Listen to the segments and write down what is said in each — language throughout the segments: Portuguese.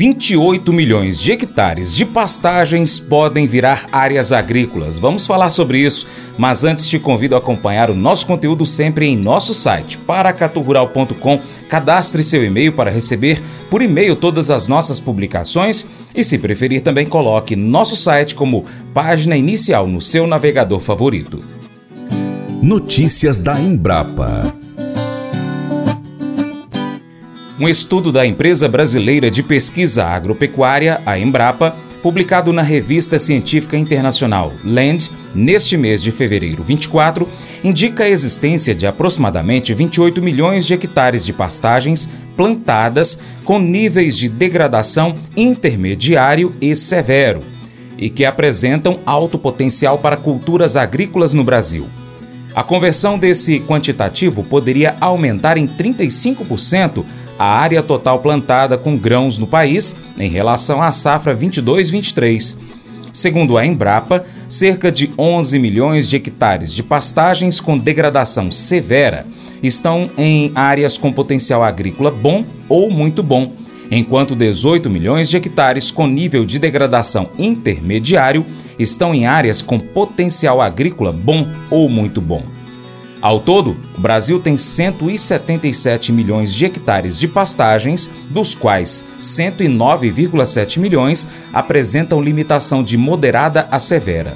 28 milhões de hectares de pastagens podem virar áreas agrícolas. Vamos falar sobre isso, mas antes te convido a acompanhar o nosso conteúdo sempre em nosso site, paracaturural.com. Cadastre seu e-mail para receber por e-mail todas as nossas publicações e, se preferir, também coloque nosso site como página inicial no seu navegador favorito. Notícias da Embrapa. Um estudo da Empresa Brasileira de Pesquisa Agropecuária, a Embrapa, publicado na Revista Científica Internacional Land, neste mês de fevereiro 24, indica a existência de aproximadamente 28 milhões de hectares de pastagens plantadas com níveis de degradação intermediário e severo e que apresentam alto potencial para culturas agrícolas no Brasil. A conversão desse quantitativo poderia aumentar em 35% a área total plantada com grãos no país em relação à safra 22-23. Segundo a Embrapa, cerca de 11 milhões de hectares de pastagens com degradação severa estão em áreas com potencial agrícola bom ou muito bom, enquanto 18 milhões de hectares com nível de degradação intermediário estão em áreas com potencial agrícola bom ou muito bom. Ao todo, o Brasil tem 177 milhões de hectares de pastagens, dos quais 109,7 milhões apresentam limitação de moderada a severa.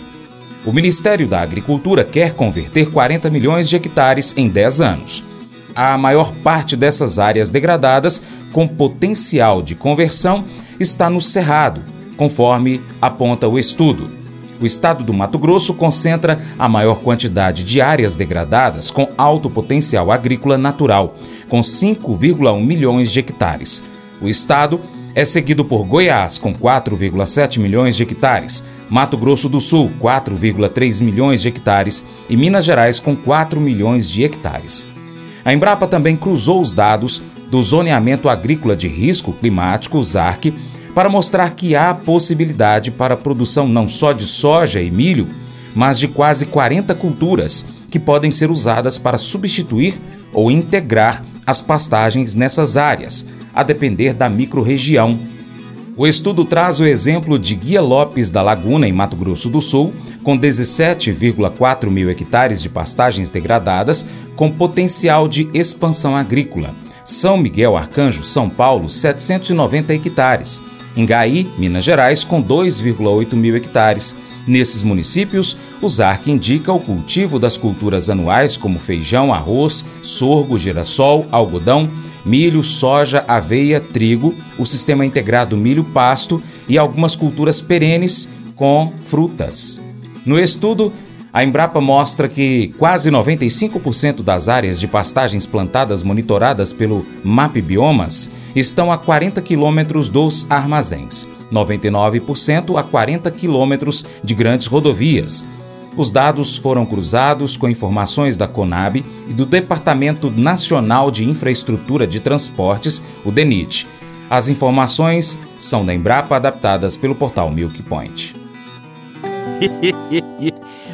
O Ministério da Agricultura quer converter 40 milhões de hectares em 10 anos. A maior parte dessas áreas degradadas, com potencial de conversão, está no Cerrado, conforme aponta o estudo. O estado do Mato Grosso concentra a maior quantidade de áreas degradadas com alto potencial agrícola natural, com 5,1 milhões de hectares. O estado é seguido por Goiás, com 4,7 milhões de hectares, Mato Grosso do Sul, 4,3 milhões de hectares e Minas Gerais, com 4 milhões de hectares. A Embrapa também cruzou os dados do Zoneamento Agrícola de Risco Climático, ZARC, para mostrar que há possibilidade para a produção não só de soja e milho, mas de quase 40 culturas que podem ser usadas para substituir ou integrar as pastagens nessas áreas, a depender da microrregião. O estudo traz o exemplo de Guia Lopes da Laguna, em Mato Grosso do Sul, com 17,4 mil hectares de pastagens degradadas com potencial de expansão agrícola. São Miguel Arcanjo, São Paulo, 790 hectares. Gaí, Minas Gerais, com 2,8 mil hectares. Nesses municípios, o ZARC indica o cultivo das culturas anuais como feijão, arroz, sorgo, girassol, algodão, milho, soja, aveia, trigo, o sistema integrado milho-pasto e algumas culturas perenes com frutas. No estudo, a Embrapa mostra que quase 95% das áreas de pastagens plantadas monitoradas pelo MAP Biomas estão a 40 quilômetros dos armazéns, 99% a 40 quilômetros de grandes rodovias. Os dados foram cruzados com informações da Conab e do Departamento Nacional de Infraestrutura de Transportes, o DENIT. As informações são da Embrapa adaptadas pelo portal Milk Point.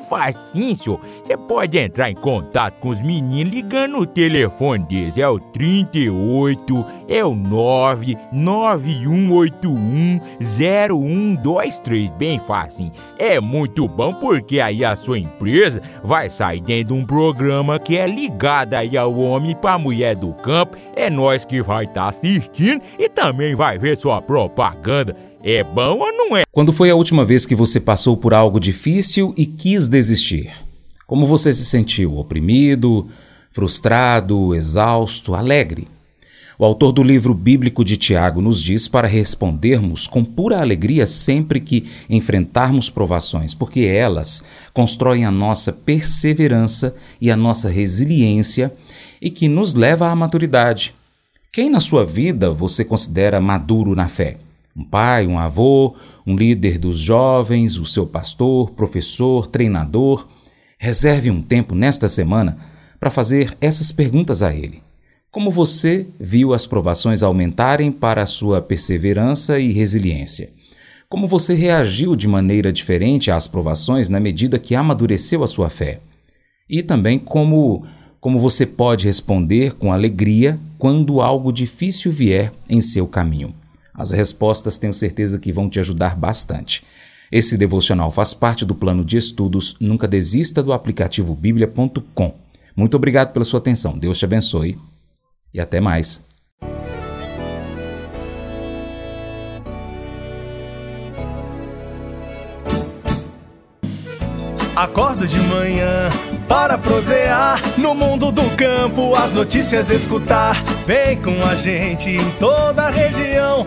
facinho, facinho. Você pode entrar em contato com os meninos ligando o telefone deles. É o 38, é o 991810123. Bem fácil. É muito bom porque aí a sua empresa vai sair dentro de um programa que é ligado aí ao homem para mulher do campo. É nós que vai estar tá assistindo e também vai ver sua propaganda. É bom ou não é? Quando foi a última vez que você passou por algo difícil e quis desistir? Como você se sentiu? Oprimido, frustrado, exausto, alegre? O autor do livro bíblico de Tiago nos diz para respondermos com pura alegria sempre que enfrentarmos provações, porque elas constroem a nossa perseverança e a nossa resiliência e que nos leva à maturidade. Quem na sua vida você considera maduro na fé? Um pai, um avô, um líder dos jovens, o seu pastor, professor, treinador? Reserve um tempo nesta semana para fazer essas perguntas a Ele. Como você viu as provações aumentarem para a sua perseverança e resiliência? Como você reagiu de maneira diferente às provações na medida que amadureceu a sua fé? E também como como você pode responder com alegria quando algo difícil vier em seu caminho. As respostas tenho certeza que vão te ajudar bastante. Esse devocional faz parte do plano de estudos Nunca Desista do aplicativo bíblia.com. Muito obrigado pela sua atenção. Deus te abençoe e até mais. Acordo de manhã para prosear no mundo do campo, as notícias escutar. Vem com a gente em toda a região